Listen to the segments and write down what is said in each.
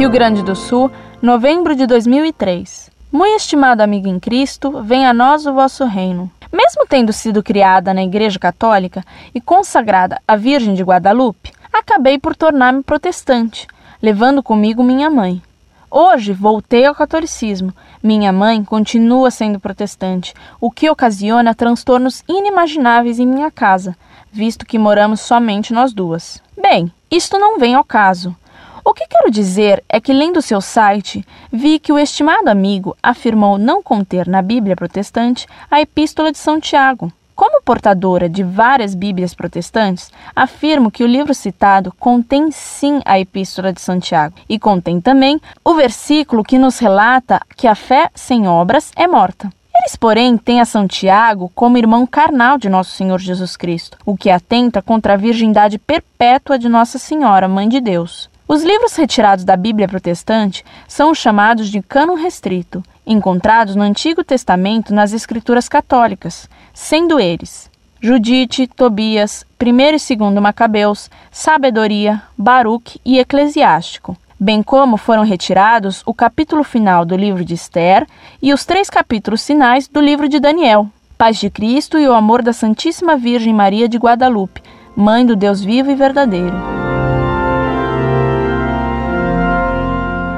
Rio Grande do Sul, novembro de 2003. Muito estimado amigo em Cristo, venha a nós o vosso reino. Mesmo tendo sido criada na Igreja Católica e consagrada à Virgem de Guadalupe, acabei por tornar-me protestante, levando comigo minha mãe. Hoje voltei ao catolicismo. Minha mãe continua sendo protestante, o que ocasiona transtornos inimagináveis em minha casa, visto que moramos somente nós duas. Bem, isto não vem ao caso. Que quero dizer é que, lendo seu site, vi que o estimado amigo afirmou não conter na Bíblia protestante a Epístola de São Tiago. Como portadora de várias Bíblias protestantes, afirmo que o livro citado contém sim a Epístola de Santiago e contém também o versículo que nos relata que a fé sem obras é morta. Eles, porém, têm a Santiago como irmão carnal de nosso Senhor Jesus Cristo, o que atenta contra a virgindade perpétua de Nossa Senhora, Mãe de Deus. Os livros retirados da Bíblia protestante são os chamados de cânon restrito, encontrados no Antigo Testamento nas Escrituras católicas, sendo eles Judite, Tobias, 1 e 2 Macabeus, Sabedoria, Baruque e Eclesiástico, bem como foram retirados o capítulo final do livro de Esther e os três capítulos finais do livro de Daniel. Paz de Cristo e o amor da Santíssima Virgem Maria de Guadalupe, Mãe do Deus vivo e verdadeiro.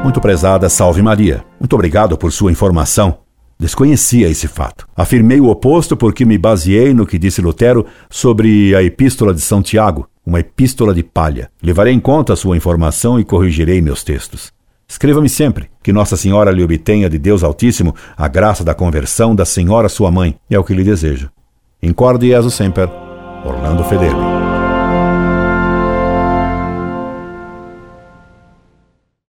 Muito prezada, salve Maria. Muito obrigado por sua informação. Desconhecia esse fato. Afirmei o oposto porque me baseei no que disse Lutero sobre a Epístola de São Tiago, uma epístola de palha. Levarei em conta a sua informação e corrigirei meus textos. Escreva-me sempre, que Nossa Senhora lhe obtenha de Deus Altíssimo a graça da conversão da Senhora sua mãe, é o que lhe desejo. Incorde Jesus Semper, Orlando Fedeli.